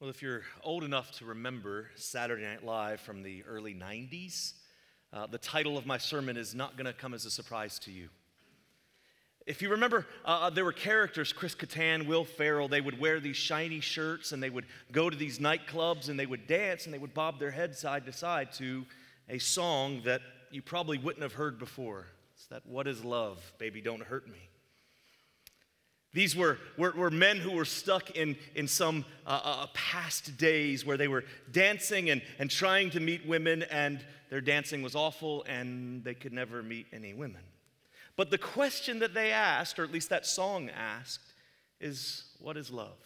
Well, if you're old enough to remember Saturday Night Live from the early 90s, uh, the title of my sermon is not going to come as a surprise to you. If you remember, uh, uh, there were characters, Chris Kattan, Will Ferrell, they would wear these shiny shirts and they would go to these nightclubs and they would dance and they would bob their head side to side to a song that you probably wouldn't have heard before. It's that What is Love? Baby, Don't Hurt Me. These were, were, were, men who were stuck in, in some uh, uh, past days where they were dancing and, and trying to meet women, and their dancing was awful, and they could never meet any women. But the question that they asked, or at least that song asked, is what is love?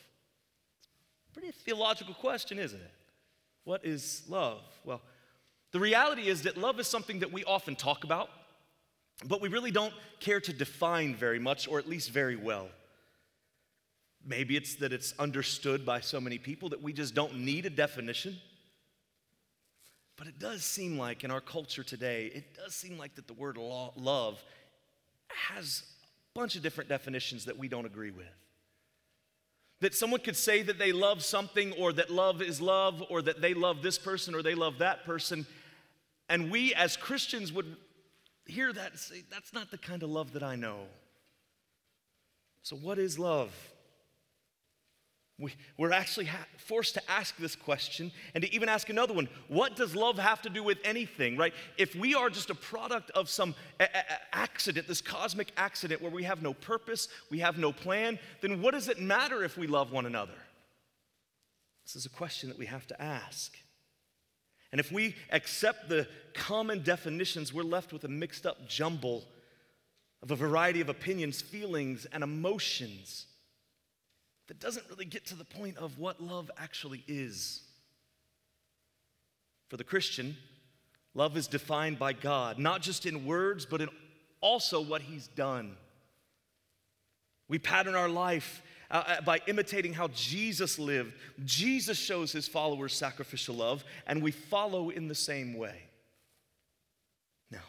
Pretty theological question, isn't it? What is love? Well, the reality is that love is something that we often talk about, but we really don't care to define very much, or at least very well. Maybe it's that it's understood by so many people that we just don't need a definition. But it does seem like in our culture today, it does seem like that the word love has a bunch of different definitions that we don't agree with. That someone could say that they love something, or that love is love, or that they love this person, or they love that person. And we as Christians would hear that and say, that's not the kind of love that I know. So, what is love? We, are actually ha- forced to ask this question and to even ask another one what does love have to do with anything, right? If we are just a product of some a- a- accident, this cosmic accident where we have no purpose, we have no plan, then what does it matter if we love one another? This is a question that we have to ask. And if we accept the common definitions, we're left with a mixed up jumble of a variety of opinions, feelings, and emotions that doesn't really get to the point of what love actually is. For the Christian, love is defined by God, not just in words, but in also what He's done. We pattern our life uh, uh, by imitating how Jesus lived. Jesus shows His followers sacrificial love, and we follow in the same way. Now,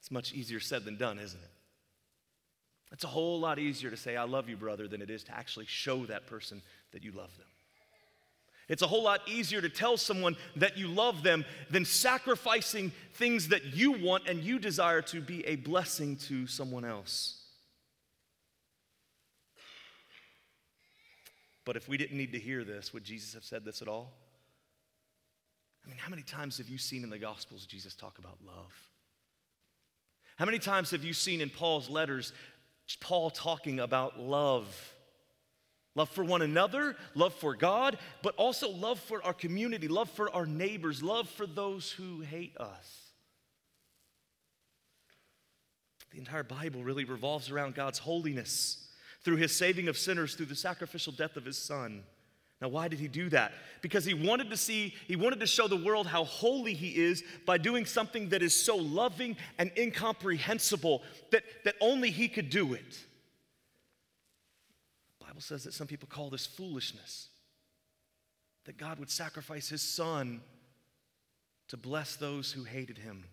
it's much easier said than done, isn't it? It's a whole lot easier to say, I love you, brother, than it is to actually show that person that you love them. It's a whole lot easier to tell someone that you love them than sacrificing things that you want and you desire to be a blessing to someone else. But if we didn't need to hear this, would Jesus have said this at all? I mean, how many times have you seen in the Gospels Jesus talk about love? How many times have you seen in Paul's letters Paul talking about love. Love for one another, love for God, but also love for our community, love for our neighbors, love for those who hate us. The entire Bible really revolves around God's holiness through his saving of sinners through the sacrificial death of his son. Now, why did he do that? Because he wanted to see, he wanted to show the world how holy he is by doing something that is so loving and incomprehensible that, that only he could do it. The Bible says that some people call this foolishness. That God would sacrifice his son to bless those who hated him.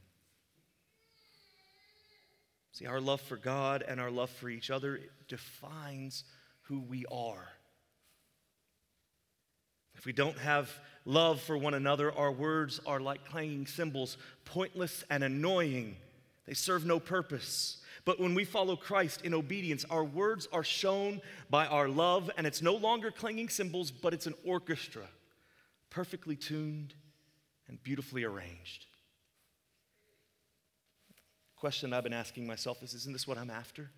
See, our love for God and our love for each other defines who we are. If we don't have love for one another, our words are like clanging cymbals, pointless and annoying. They serve no purpose. But when we follow Christ in obedience, our words are shown by our love, and it's no longer clanging cymbals, but it's an orchestra, perfectly tuned and beautifully arranged. The question I've been asking myself is Isn't this what I'm after?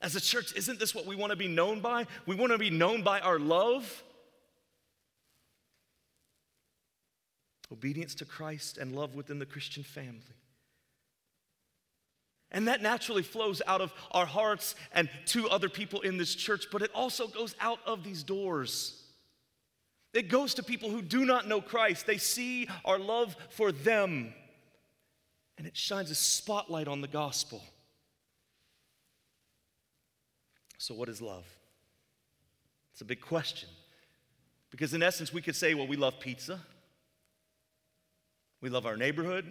As a church, isn't this what we want to be known by? We want to be known by our love. Obedience to Christ, and love within the Christian family. And that naturally flows out of our hearts and to other people in this church, but it also goes out of these doors. It goes to people who do not know Christ. They see our love for them, and it shines a spotlight on the gospel. So, what is love? It's a big question. Because, in essence, we could say, well, we love pizza. We love our neighborhood.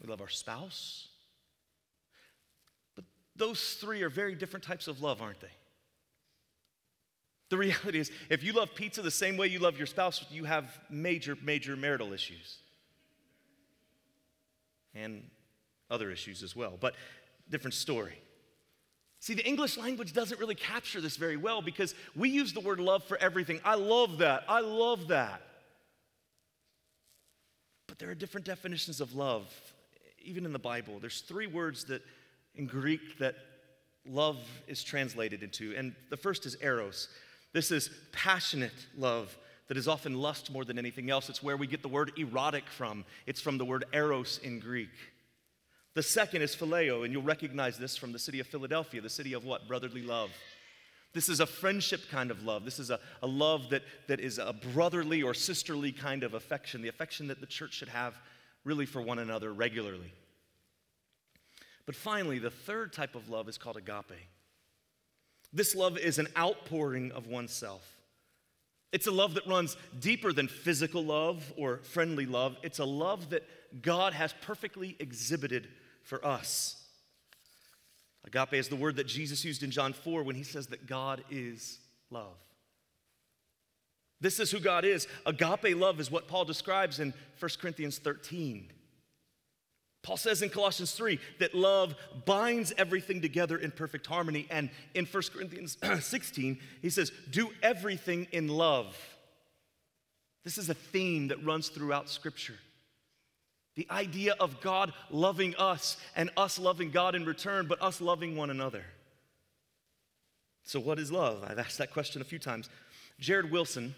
We love our spouse. But those three are very different types of love, aren't they? The reality is, if you love pizza the same way you love your spouse, you have major, major marital issues. And other issues as well, but different story. See, the English language doesn't really capture this very well because we use the word love for everything. I love that. I love that. But there are different definitions of love, even in the Bible. There's three words that in Greek that love is translated into. And the first is eros. This is passionate love that is often lust more than anything else. It's where we get the word erotic from. It's from the word eros in Greek. The second is phileo, and you'll recognize this from the city of Philadelphia, the city of what? Brotherly love. This is a friendship kind of love. This is a, a love that, that is a brotherly or sisterly kind of affection, the affection that the church should have really for one another regularly. But finally, the third type of love is called agape. This love is an outpouring of oneself. It's a love that runs deeper than physical love or friendly love. It's a love that God has perfectly exhibited for us. Agape is the word that Jesus used in John 4 when he says that God is love. This is who God is. Agape love is what Paul describes in 1 Corinthians 13. Paul says in Colossians 3 that love binds everything together in perfect harmony. And in 1 Corinthians 16, he says, Do everything in love. This is a theme that runs throughout Scripture. The idea of God loving us and us loving God in return, but us loving one another. So, what is love? I've asked that question a few times. Jared Wilson,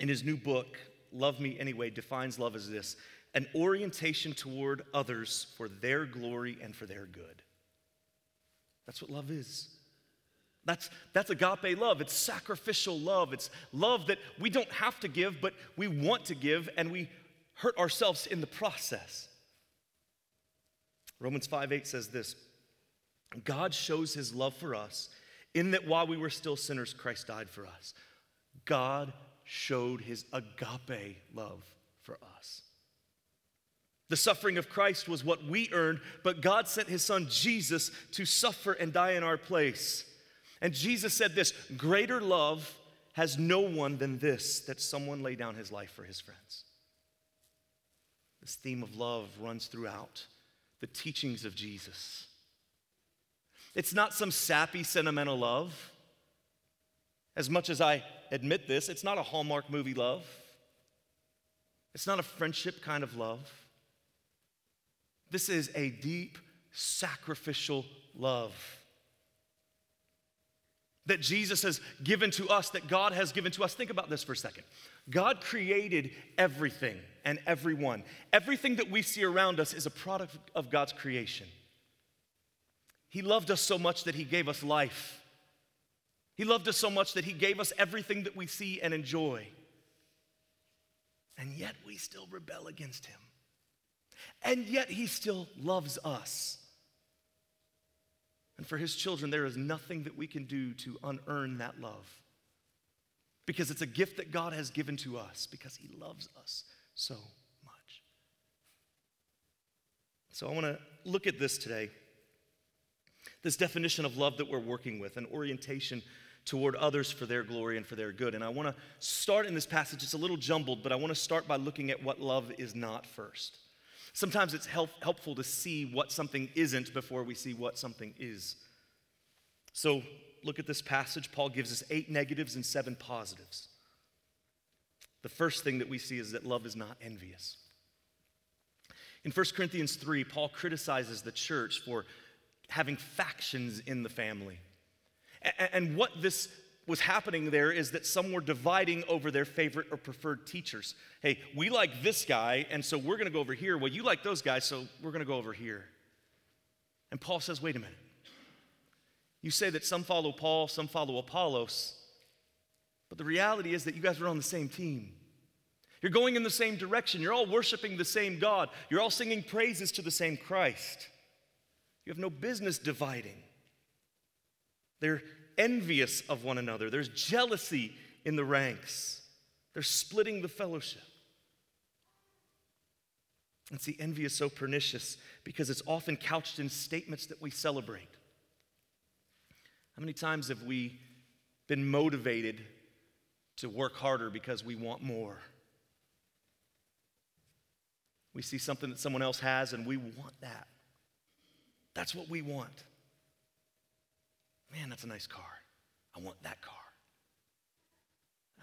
in his new book, Love Me Anyway, defines love as this an orientation toward others for their glory and for their good. That's what love is. That's, that's agape love. It's sacrificial love. It's love that we don't have to give, but we want to give, and we hurt ourselves in the process. Romans 5 8 says this God shows his love for us in that while we were still sinners, Christ died for us. God showed his agape love for us. The suffering of Christ was what we earned, but God sent his son Jesus to suffer and die in our place. And Jesus said this Greater love has no one than this, that someone lay down his life for his friends. This theme of love runs throughout the teachings of Jesus. It's not some sappy, sentimental love. As much as I admit this, it's not a Hallmark movie love. It's not a friendship kind of love. This is a deep, sacrificial love that Jesus has given to us, that God has given to us. Think about this for a second. God created everything and everyone. Everything that we see around us is a product of God's creation. He loved us so much that He gave us life. He loved us so much that He gave us everything that we see and enjoy. And yet we still rebel against Him. And yet He still loves us. And for His children, there is nothing that we can do to unearn that love because it's a gift that God has given to us because He loves us so much. So I want to look at this today this definition of love that we're working with, an orientation toward others for their glory and for their good. And I want to start in this passage, it's a little jumbled, but I want to start by looking at what love is not first. Sometimes it's help, helpful to see what something isn't before we see what something is. So look at this passage. Paul gives us eight negatives and seven positives. The first thing that we see is that love is not envious. In 1 Corinthians 3, Paul criticizes the church for having factions in the family. And what this was happening there is that some were dividing over their favorite or preferred teachers. Hey, we like this guy, and so we're going to go over here. Well, you like those guys, so we're going to go over here. And Paul says, wait a minute. You say that some follow Paul, some follow Apollos, but the reality is that you guys are on the same team. You're going in the same direction. You're all worshiping the same God. You're all singing praises to the same Christ. You have no business dividing. They're envious of one another. There's jealousy in the ranks. They're splitting the fellowship. And see, envy is so pernicious because it's often couched in statements that we celebrate. How many times have we been motivated to work harder because we want more. We see something that someone else has and we want that. That's what we want. Man, that's a nice car. I want that car.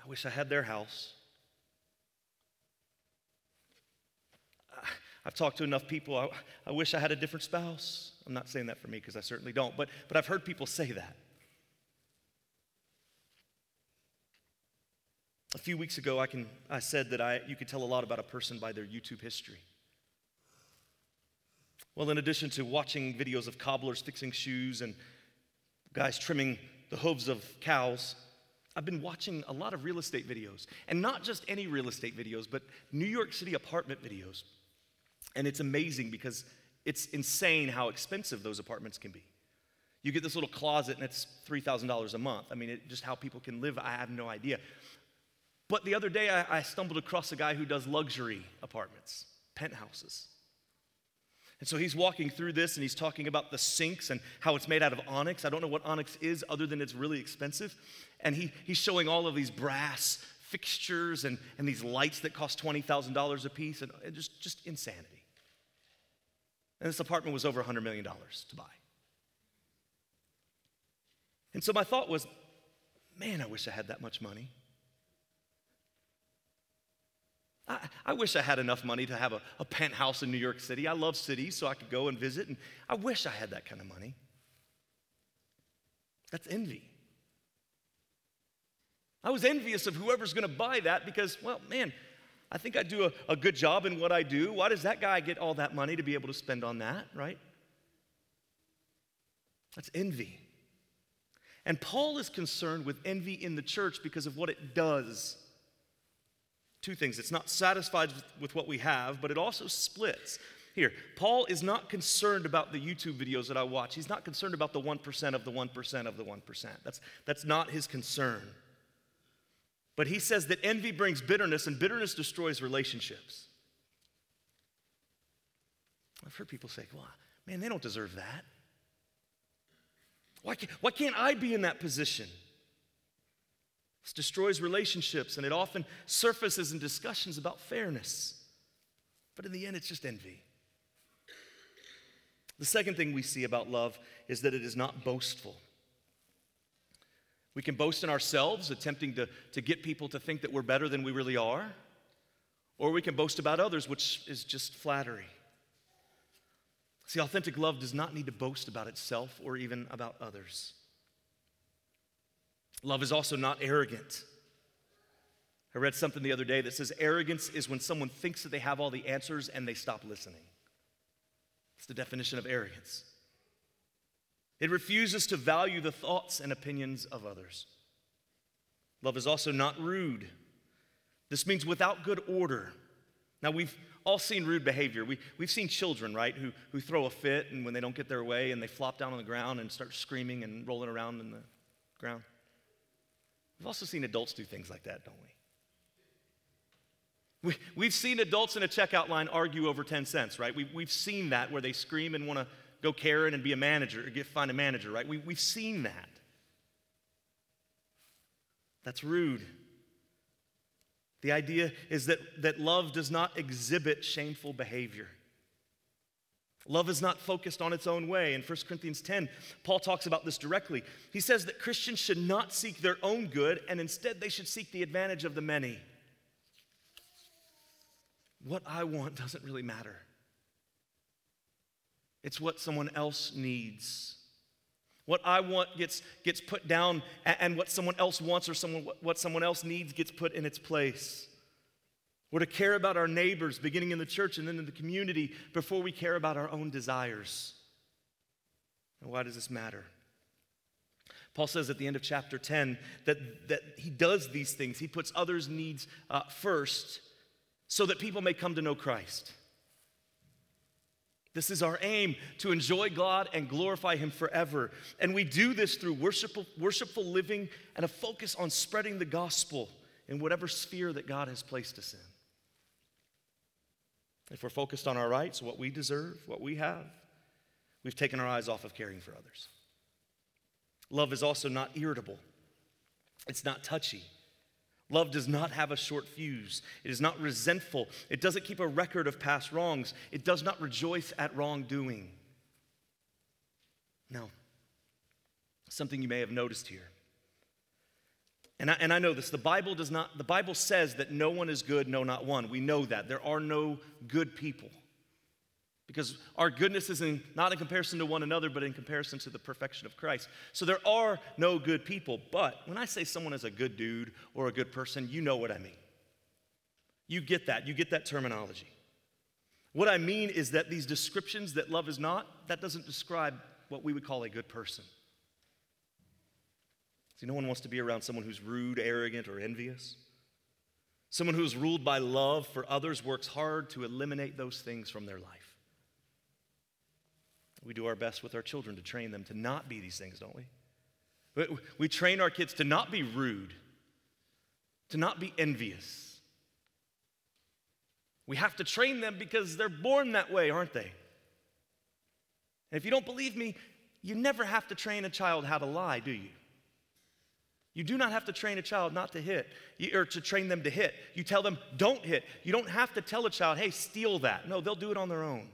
I wish I had their house. I've talked to enough people. I, I wish I had a different spouse. I'm not saying that for me because I certainly don't, but, but I've heard people say that. A few weeks ago, I, can, I said that I, you could tell a lot about a person by their YouTube history. Well, in addition to watching videos of cobblers fixing shoes and guys trimming the hooves of cows, I've been watching a lot of real estate videos. And not just any real estate videos, but New York City apartment videos. And it's amazing because it's insane how expensive those apartments can be. You get this little closet and it's $3,000 a month. I mean, it, just how people can live, I have no idea. But the other day, I, I stumbled across a guy who does luxury apartments, penthouses. And so he's walking through this and he's talking about the sinks and how it's made out of onyx. I don't know what onyx is other than it's really expensive. And he, he's showing all of these brass fixtures and, and these lights that cost $20,000 a piece and just, just insanity. And this apartment was over $100 million to buy. And so my thought was, man, I wish I had that much money. I, I, wish I had enough money to have a, a penthouse in New York City. I love cities, so I could go and visit, and I wish I had that kind of money. That's envy. I was envious of whoever's to buy that because, well, man, I think I do a, a good job in what I do. Why does that guy get all that money to be able to spend on that, right? That's envy. And Paul is concerned with envy in the church because of what it does. Two things. It's not satisfied with, what we have, but it also splits. Here, Paul is not concerned about the YouTube videos that I watch. He's not concerned about the 1% of the 1% of the 1%. That's, that's not his concern. But he says that envy brings bitterness, and bitterness destroys relationships. I've heard people say, well, man, they don't deserve that. Why can't, why can't I be in that position? This destroys relationships, and it often surfaces in discussions about fairness. But in the end, it's just envy. The second thing we see about love is that it is not boastful. We can boast in ourselves, attempting to, to get people to think that we're better than we really are, or we can boast about others, which is just flattery. See, authentic love does not need to boast about itself or even about others. Love is also not arrogant. I read something the other day that says arrogance is when someone thinks that they have all the answers and they stop listening. It's the definition of arrogance. It refuses to value the thoughts and opinions of others. Love is also not rude. This means without good order. Now, we've all seen rude behavior. We, we've seen children, right, who, who throw a fit and when they don't get their way and they flop down on the ground and start screaming and rolling around in the ground. We've also seen adults do things like that, don't we? we we've seen adults in a checkout line argue over 10 cents, right? We, we've seen that where they scream and want to go Karen and be a manager, or get, find a manager, right? We, we've seen that. That's rude. The idea is that, that love does not exhibit shameful behavior. Love is not focused on its own way. In 1 Corinthians 10, Paul talks about this directly. He says that Christians should not seek their own good, and instead they should seek the advantage of the many. What I want doesn't really matter, it's what someone else needs. What I want gets, gets put down, and what someone else wants or someone, what someone else needs gets put in its place. We're to care about our neighbors, beginning in the church and then in the community, before we care about our own desires. And why does this matter? Paul says at the end of chapter 10 that, that he does these things. He puts others' needs uh, first so that people may come to know Christ. This is our aim to enjoy God and glorify Him forever. And we do this through worshipful, worshipful living and a focus on spreading the gospel in whatever sphere that God has placed us in. If we're focused on our rights, what we deserve, what we have, we've taken our eyes off of caring for others. Love is also not irritable. It's not touchy. Love does not have a short fuse. It is not resentful. It doesn't keep a record of past wrongs. It does not rejoice at wrongdoing. No. Something you may have noticed here. And I, and I know this. The Bible does not, the Bible says that no one is good, no, not one. We know that. There are no good people. Because our goodness is in, not in comparison to one another, but in comparison to the perfection of Christ. So there are no good people. But when I say someone is a good dude or a good person, you know what I mean. You get that. You get that terminology. What I mean is that these descriptions that love is not, that doesn't describe what we would call a good person. See, no one wants to be around someone who's rude, arrogant, or envious. Someone who is ruled by love for others works hard to eliminate those things from their life. We do our best with our children to train them to not be these things, don't we? We train our kids to not be rude, to not be envious. We have to train them because they're born that way, aren't they? And if you don't believe me, you never have to train a child how to lie, do you? You do not have to train a child not to hit or to train them to hit. You tell them, don't hit. You don't have to tell a child, hey, steal that. No, they'll do it on their own.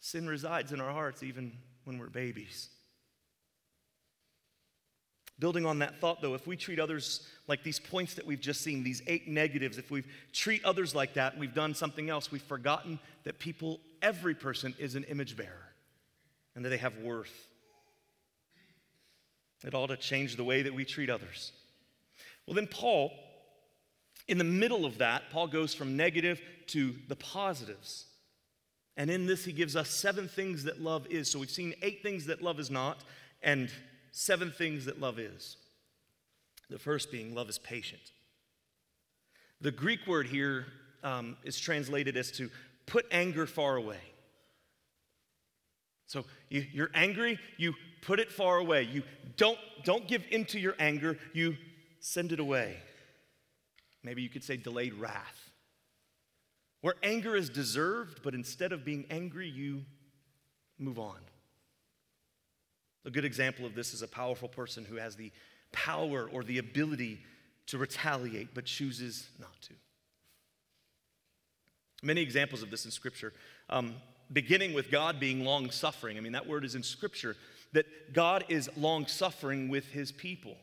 Sin resides in our hearts even when we're babies. Building on that thought, though, if we treat others like these points that we've just seen, these eight negatives, if we treat others like that, we've done something else. We've forgotten that people, every person, is an image bearer and that they have worth. It ought to change the way that we treat others. Well, then, Paul, in the middle of that, Paul goes from negative to the positives. And in this, he gives us seven things that love is. So we've seen eight things that love is not, and seven things that love is. The first being love is patient. The Greek word here um, is translated as to put anger far away. So you, you're angry, you put it far away. You don't, don't give into your anger, you send it away. Maybe you could say delayed wrath. Where anger is deserved, but instead of being angry, you move on. A good example of this is a powerful person who has the power or the ability to retaliate but chooses not to. Many examples of this in Scripture, um, beginning with God being long suffering. I mean, that word is in Scripture that God is long suffering with his people.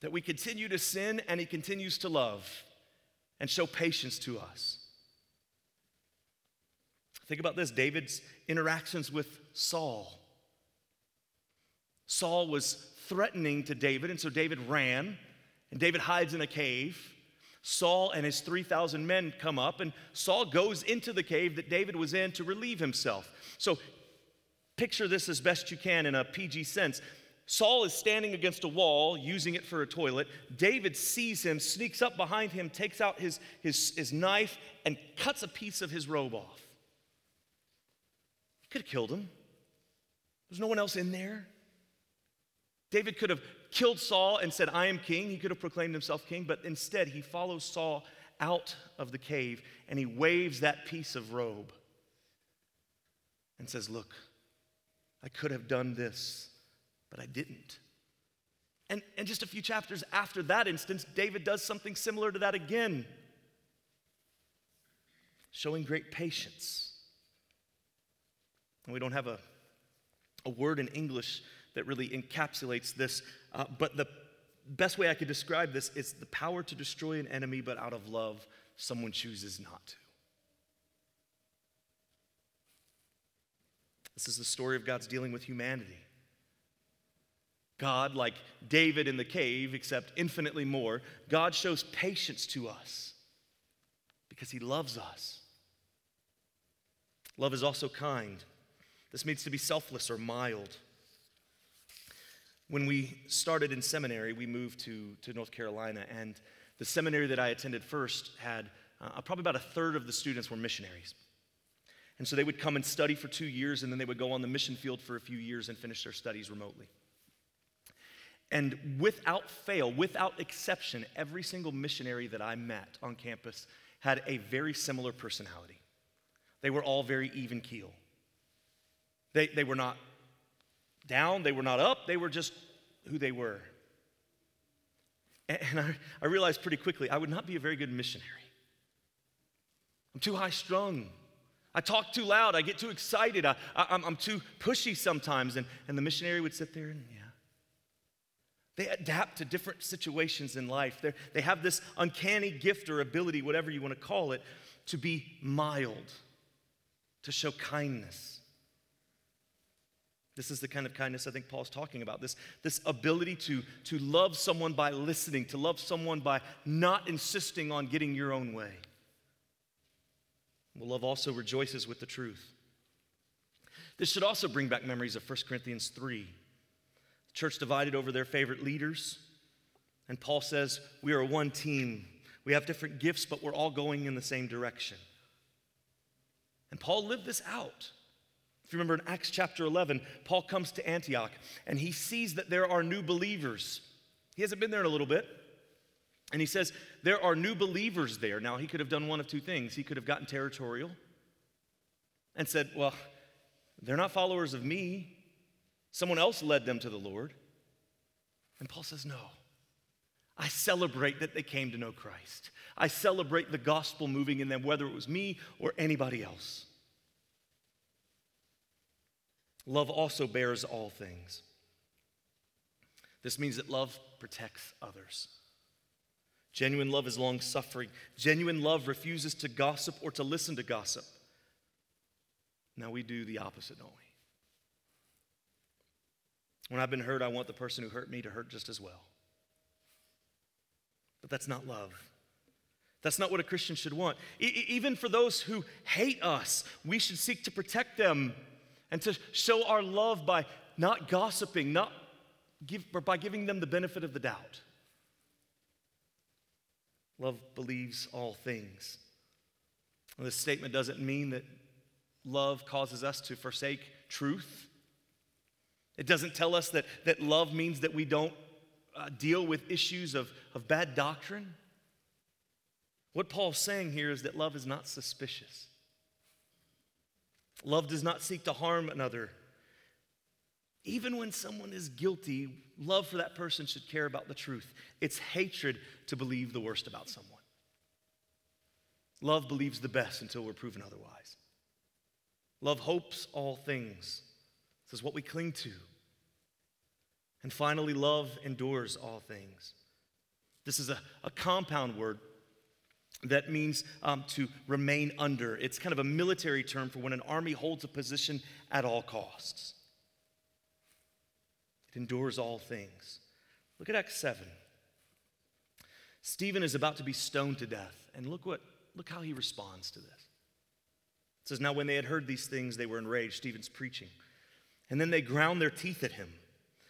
That we continue to sin and he continues to love and show patience to us. Think about this David's interactions with Saul. Saul was threatening to David, and so David ran, and David hides in a cave. Saul and his 3,000 men come up, and Saul goes into the cave that David was in to relieve himself. So picture this as best you can in a PG sense. Saul is standing against a wall, using it for a toilet. David sees him, sneaks up behind him, takes out his, his, his knife, and cuts a piece of his robe off. He could have killed him. There's no one else in there. David could have killed Saul and said, I am king. He could have proclaimed himself king, but instead he follows Saul out of the cave and he waves that piece of robe and says, Look, I could have done this, but I didn't. And, and just a few chapters after that instance, David does something similar to that again, showing great patience. And we don't have a, a word in English that really encapsulates this, uh, but the best way I could describe this is the power to destroy an enemy, but out of love, someone chooses not to. This is the story of God's dealing with humanity. God, like David in the cave, except infinitely more, God shows patience to us because he loves us. Love is also kind. This means to be selfless or mild. When we started in seminary, we moved to, to North Carolina, and the seminary that I attended first had uh, probably about a third of the students were missionaries. And so they would come and study for two years, and then they would go on the mission field for a few years and finish their studies remotely. And without fail, without exception, every single missionary that I met on campus had a very similar personality. They were all very even keel. They, they were not down, they were not up, they were just who they were. And I, I realized pretty quickly I would not be a very good missionary. I'm too high strung. I talk too loud. I get too excited. I, am too pushy sometimes. And, and the missionary would sit there and, yeah. They adapt to different situations in life. They're, they have this uncanny gift or ability, whatever you want to call it, to be mild, to show kindness. This is the kind of kindness I think Paul's talking about. This, this ability to, to love someone by listening, to love someone by not insisting on getting your own way. Well, love also rejoices with the truth. This should also bring back memories of 1 Corinthians 3. Church divided over their favorite leaders. And Paul says, We are one team. We have different gifts, but we're all going in the same direction. And Paul lived this out. If you remember in Acts chapter 11, Paul comes to Antioch and he sees that there are new believers. He hasn't been there in a little bit. And he says, There are new believers there. Now, he could have done one of two things. He could have gotten territorial and said, Well, they're not followers of me. Someone else led them to the Lord. And Paul says, No. I celebrate that they came to know Christ. I celebrate the gospel moving in them, whether it was me or anybody else. Love also bears all things. This means that love protects others. Genuine love is long suffering. Genuine love refuses to gossip or to listen to gossip. Now we do the opposite, don't we? When I've been hurt, I want the person who hurt me to hurt just as well. But that's not love. That's not what a Christian should want. E- even for those who hate us, we should seek to protect them and to show our love by not gossiping, not give, but by giving them the benefit of the doubt. Love believes all things. Well, this statement doesn't mean that love causes us to forsake truth. It doesn't tell us that, that love means that we don't uh, deal with issues of, of bad doctrine. What Paul's saying here is that love is not suspicious. Love does not seek to harm another. Even when someone is guilty, love for that person should care about the truth. It's hatred to believe the worst about someone. Love believes the best until we're proven otherwise. Love hopes all things. This is what we cling to. And finally, love endures all things. This is a, a compound word that means um, to remain under. It's kind of a military term for when an army holds a position at all costs. It endures all things. Look at Acts 7. Stephen is about to be stoned to death, and look what look how he responds to this. It says, Now when they had heard these things, they were enraged. Stephen's preaching. And then they ground their teeth at him.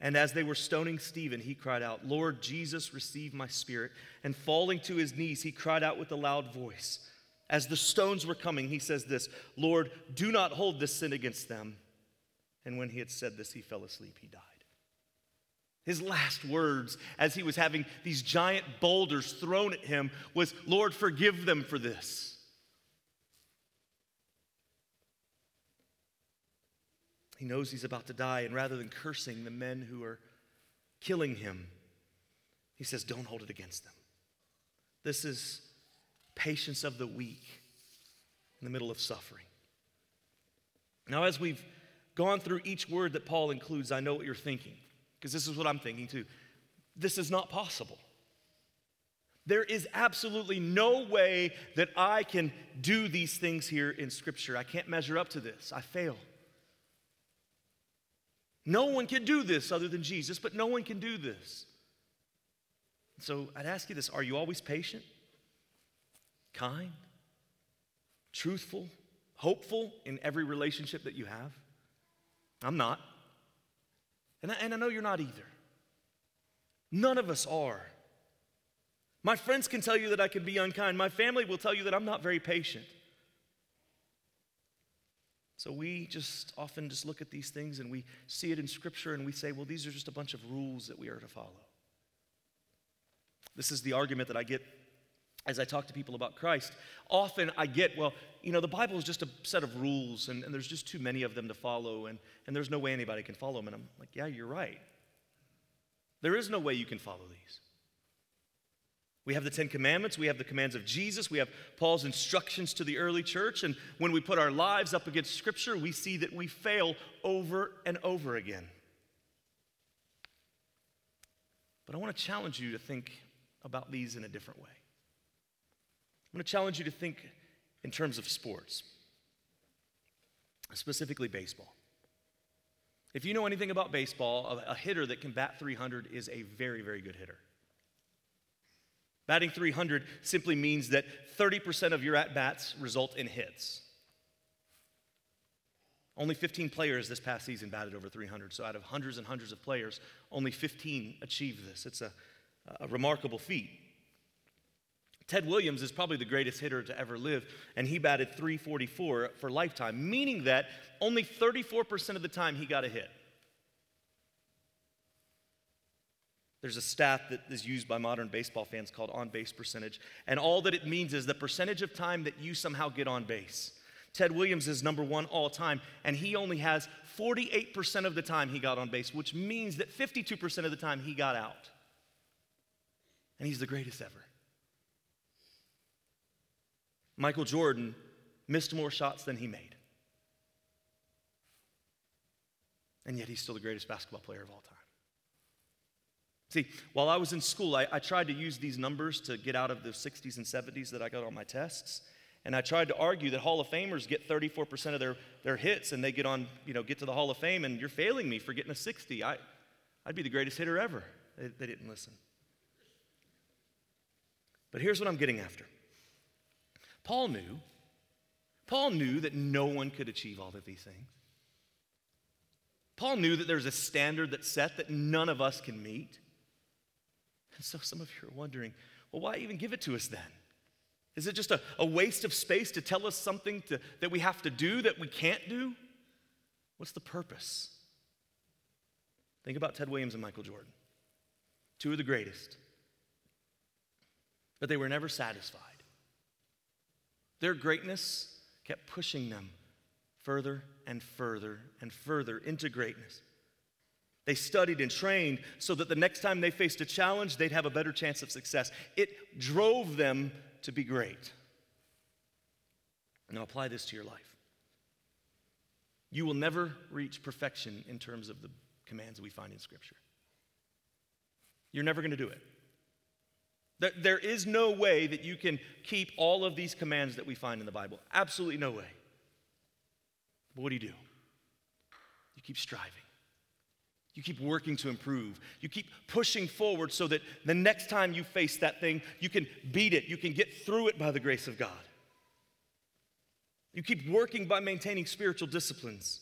And as they were stoning Stephen, he cried out, Lord Jesus, receive my spirit. And falling to his knees, he cried out with a loud voice. As the stones were coming, he says this Lord, do not hold this sin against them. And when he had said this, he fell asleep, he died. His last words, as he was having these giant boulders thrown at him, was, Lord, forgive them for this. He knows he's about to die, and rather than cursing the men who are killing him, he says, Don't hold it against them. This is patience of the weak in the middle of suffering. Now, as we've gone through each word that Paul includes, I know what you're thinking, because this is what I'm thinking too. This is not possible. There is absolutely no way that I can do these things here in Scripture. I can't measure up to this. I fail. No one can do this other than Jesus, but no one can do this. So I'd ask you this Are you always patient? kind, truthful, hopeful in every relationship that you have? I'm not. And I, and I know you're not either. None of us are. My friends can tell you that I can be unkind. My family will tell you that I'm not very patient. So we just often just look at these things and we see it in scripture and we say, well, these are just a bunch of rules that we are to follow. This is the argument that I get as I talk to people about Christ. Often I get, well, you know, the Bible is just a set of rules and, and there's just too many of them to follow and, and there's no way anybody can follow them. And I'm like, yeah, you're right. There is no way you can follow these. We have the Ten Commandments, we have the commands of Jesus, we have Paul's instructions to the early church, and when we put our lives up against Scripture, we see that we fail over and over again. But I want to challenge you to think about these in a different way. I'm going to challenge you to think in terms of sports, specifically baseball. If you know anything about baseball, a hitter that can bat 300 is a very, very good hitter. Batting 300 simply means that 30% of your at bats result in hits. Only 15 players this past season batted over 300. So, out of hundreds and hundreds of players, only 15 achieved this. It's a, a remarkable feat. Ted Williams is probably the greatest hitter to ever live, and he batted 344 for lifetime, meaning that only 34% of the time he got a hit. There's a stat that is used by modern baseball fans called on base percentage. And all that it means is the percentage of time that you somehow get on base. Ted Williams is number one all time, and he only has 48% of the time he got on base, which means that 52% of the time he got out. And he's the greatest ever. Michael Jordan missed more shots than he made. And yet he's still the greatest basketball player of all time. See, while I was in school, I, I, tried to use these numbers to get out of the 60s and 70s that I got on my tests. And I tried to argue that Hall of Famers get 34% of their, their hits and they get on, you know, get to the Hall of Fame and you're failing me for getting a 60. I, I'd be the greatest hitter ever. They, they didn't listen. But here's what I'm getting after. Paul knew, Paul knew that no one could achieve all of these things. Paul knew that there's a standard that's set that none of us can meet. And so some of you are wondering, well, why even give it to us then? Is it just a, a waste of space to tell us something to, that we have to do that we can't do? What's the purpose? Think about Ted Williams and Michael Jordan, two of the greatest. But they were never satisfied. Their greatness kept pushing them further and further and further into greatness. They studied and trained so that the next time they faced a challenge, they'd have a better chance of success. It drove them to be great. Now, apply this to your life. You will never reach perfection in terms of the commands we find in Scripture. You're never going to do it. There is no way that you can keep all of these commands that we find in the Bible. Absolutely no way. But what do you do? You keep striving. You keep working to improve. You keep pushing forward so that the next time you face that thing, you can beat it. You can get through it by the grace of God. You keep working by maintaining spiritual disciplines.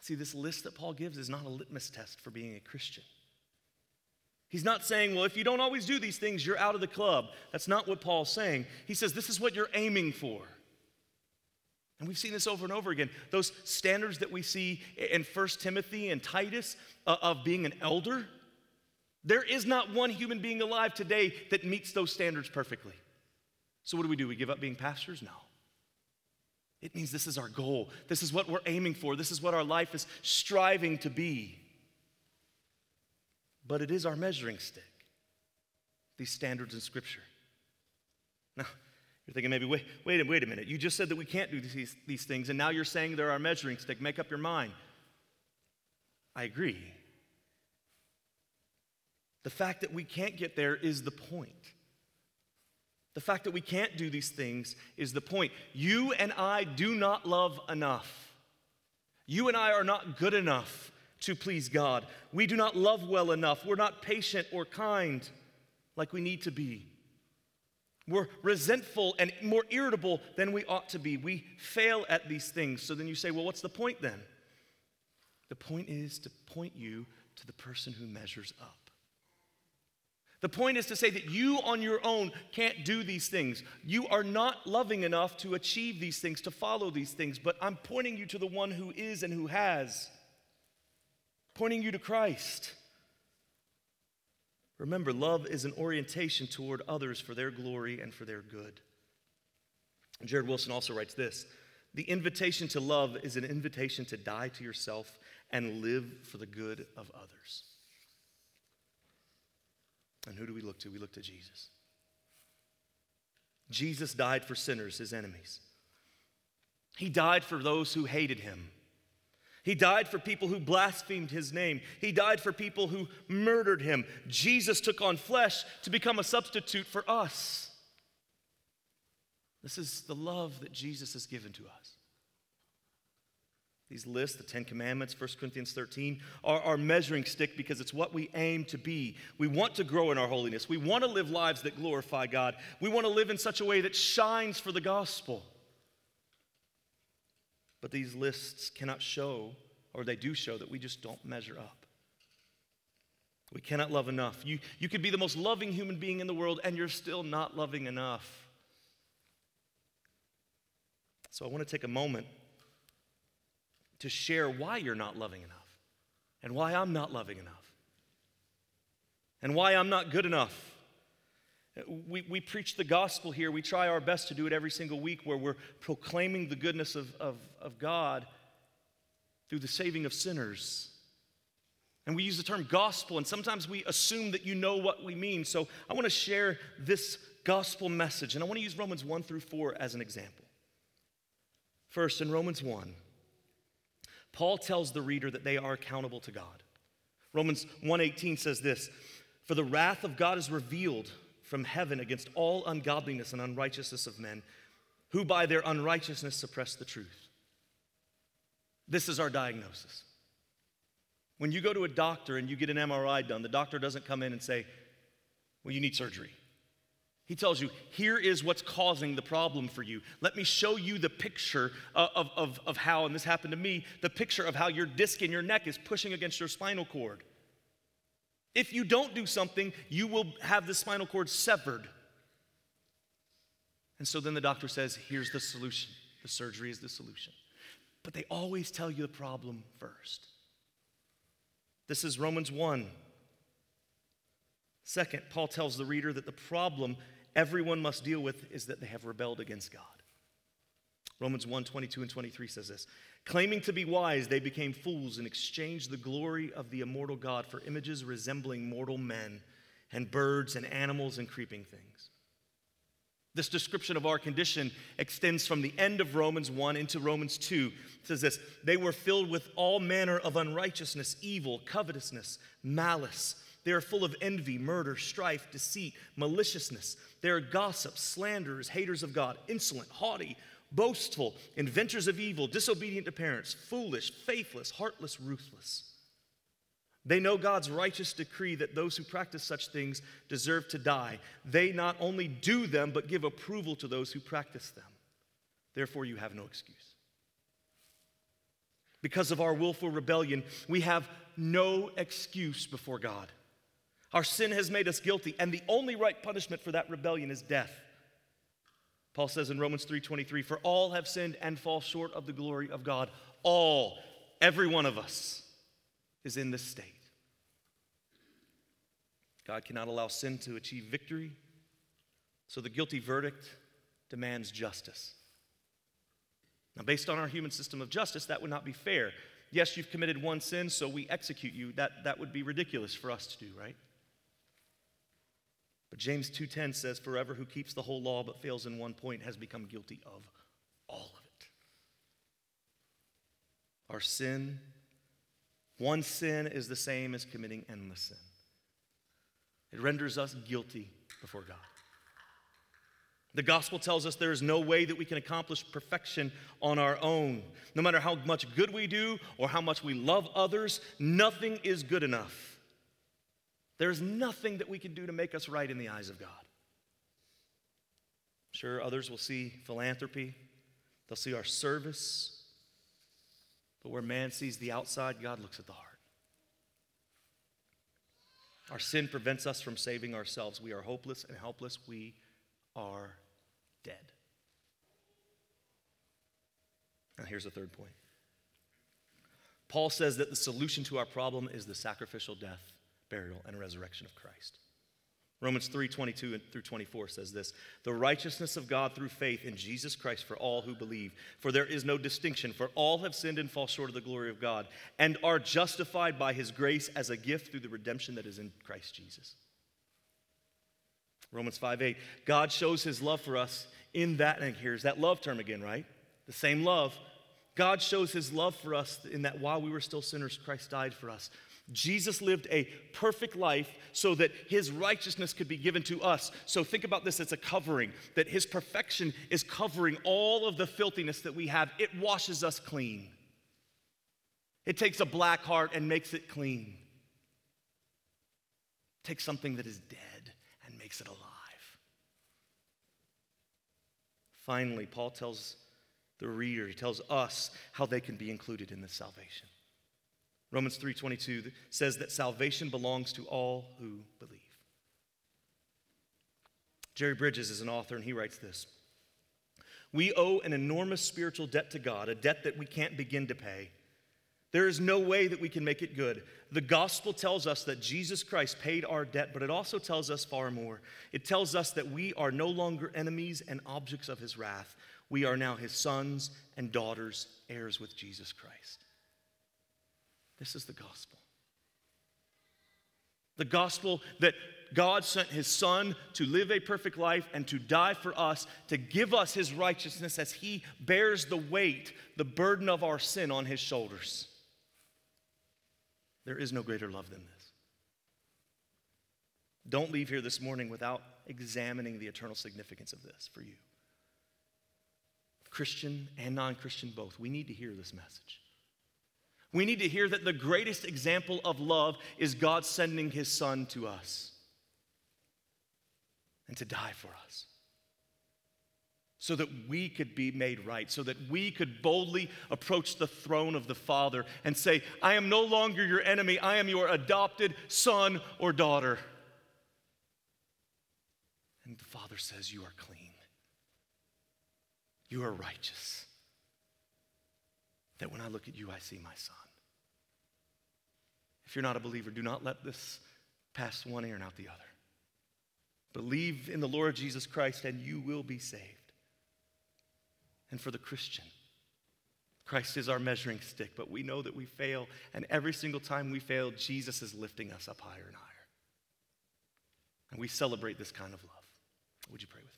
See, this list that Paul gives is not a litmus test for being a Christian. He's not saying, well, if you don't always do these things, you're out of the club. That's not what Paul's saying. He says, this is what you're aiming for. And we've seen this over and over again. Those standards that we see in 1 Timothy and Titus uh, of being an elder, there is not one human being alive today that meets those standards perfectly. So, what do we do? We give up being pastors? No. It means this is our goal. This is what we're aiming for. This is what our life is striving to be. But it is our measuring stick, these standards in Scripture. Now, you're thinking maybe, wait, wait, wait a minute. You just said that we can't do these, these things, and now you're saying they're our measuring stick. Make up your mind. I agree. The fact that we can't get there is the point. The fact that we can't do these things is the point. You and I do not love enough. You and I are not good enough to please God. We do not love well enough. We're not patient or kind like we need to be. We're resentful and more irritable than we ought to be. We fail at these things. So then you say, well, what's the point then? The point is to point you to the person who measures up. The point is to say that you on your own can't do these things. You are not loving enough to achieve these things, to follow these things, but I'm pointing you to the one who is and who has, pointing you to Christ. Remember, love is an orientation toward others for their glory and for their good. Jared Wilson also writes this The invitation to love is an invitation to die to yourself and live for the good of others. And who do we look to? We look to Jesus. Jesus died for sinners, his enemies. He died for those who hated him. He died for people who blasphemed his name. He died for people who murdered him. Jesus took on flesh to become a substitute for us. This is the love that Jesus has given to us. These lists, the Ten Commandments, 1 Corinthians 13, are our measuring stick because it's what we aim to be. We want to grow in our holiness. We want to live lives that glorify God. We want to live in such a way that shines for the gospel. But these lists cannot show, or they do show, that we just don't measure up. We cannot love enough. You, you could be the most loving human being in the world, and you're still not loving enough. So I want to take a moment to share why you're not loving enough and why I'm not loving enough and why I'm not good enough. We, we preach the gospel here. We try our best to do it every single week where we're proclaiming the goodness of, of, of God through the saving of sinners. And we use the term gospel, and sometimes we assume that you know what we mean. So I want to share this gospel message, and I want to use Romans 1 through 4 as an example. First, in Romans 1, Paul tells the reader that they are accountable to God. Romans 1:18 says this, "For the wrath of God is revealed from heaven against all ungodliness and unrighteousness of men, who by their unrighteousness suppress the truth." This is our diagnosis. When you go to a doctor and you get an MRI done, the doctor doesn't come in and say, "Well, you need surgery." He tells you, here is what's causing the problem for you. Let me show you the picture of, of, of how, and this happened to me, the picture of how your disc in your neck is pushing against your spinal cord. If you don't do something, you will have the spinal cord severed. And so then the doctor says, here's the solution. The surgery is the solution. But they always tell you the problem first. This is Romans 1. Second, Paul tells the reader that the problem everyone must deal with is that they have rebelled against God. Romans 1 22 and 23 says this Claiming to be wise, they became fools and exchanged the glory of the immortal God for images resembling mortal men and birds and animals and creeping things. This description of our condition extends from the end of Romans 1 into Romans 2. It says this They were filled with all manner of unrighteousness, evil, covetousness, malice. They are full of envy, murder, strife, deceit, maliciousness. They are gossips, slanderers, haters of God, insolent, haughty, boastful, inventors of evil, disobedient to parents, foolish, faithless, heartless, ruthless. They know God's righteous decree that those who practice such things deserve to die. They not only do them, but give approval to those who practice them. Therefore, you have no excuse. Because of our willful rebellion, we have no excuse before God. Our sin has made us guilty, and the only right punishment for that rebellion is death. Paul says in Romans 3:23, "For all have sinned and fall short of the glory of God. All, every one of us is in this state. God cannot allow sin to achieve victory, so the guilty verdict demands justice. Now, based on our human system of justice, that would not be fair. Yes, you've committed one sin, so we execute you. That, that would be ridiculous for us to do, right? But James 2:10 says forever who keeps the whole law but fails in one point has become guilty of all of it. Our sin one sin is the same as committing endless sin. It renders us guilty before God. The gospel tells us there is no way that we can accomplish perfection on our own. No matter how much good we do or how much we love others, nothing is good enough. There's nothing that we can do to make us right in the eyes of God. Sure, others will see philanthropy, they'll see our service, but where man sees the outside, God looks at the heart. Our sin prevents us from saving ourselves. We are hopeless and helpless. We are dead. Now, here's the third point. Paul says that the solution to our problem is the sacrificial death, burial, and resurrection of Christ. Romans 3 22 through 24 says this The righteousness of God through faith in Jesus Christ for all who believe. For there is no distinction, for all have sinned and fall short of the glory of God, and are justified by his grace as a gift through the redemption that is in Christ Jesus. Romans 5 8, God shows his love for us in that, and here's that love term again, right? The same love. God shows his love for us in that while we were still sinners, Christ died for us. Jesus lived a perfect life so that his righteousness could be given to us. So think about this as a covering, that his perfection is covering all of the filthiness that we have. It washes us clean. It takes a black heart and makes it clean. Takes something that is dead and makes it alive. Finally, Paul tells the reader, he tells us how they can be included in this salvation. Romans 3:22 says that salvation belongs to all who believe. Jerry Bridges is an author and he writes this. We owe an enormous spiritual debt to God, a debt that we can't begin to pay. There is no way that we can make it good. The gospel tells us that Jesus Christ paid our debt, but it also tells us far more. It tells us that we are no longer enemies and objects of his wrath. We are now his sons and daughters, heirs with Jesus Christ. This is the gospel. The gospel that God sent his son to live a perfect life and to die for us, to give us his righteousness as he bears the weight, the burden of our sin on his shoulders. There is no greater love than this. Don't leave here this morning without examining the eternal significance of this for you. Christian and non Christian both, we need to hear this message. We need to hear that the greatest example of love is God sending his son to us and to die for us so that we could be made right, so that we could boldly approach the throne of the Father and say, I am no longer your enemy, I am your adopted son or daughter. And the Father says, You are clean, you are righteous that when I look at you, I see my son. If you're not a believer, do not let this pass one ear and out the other. Believe in the Lord Jesus Christ and you will be saved. And for the Christian, Christ is our measuring stick, but we know that we fail, and every single time we fail, Jesus is lifting us up higher and higher. And we celebrate this kind of love. Would you pray with me?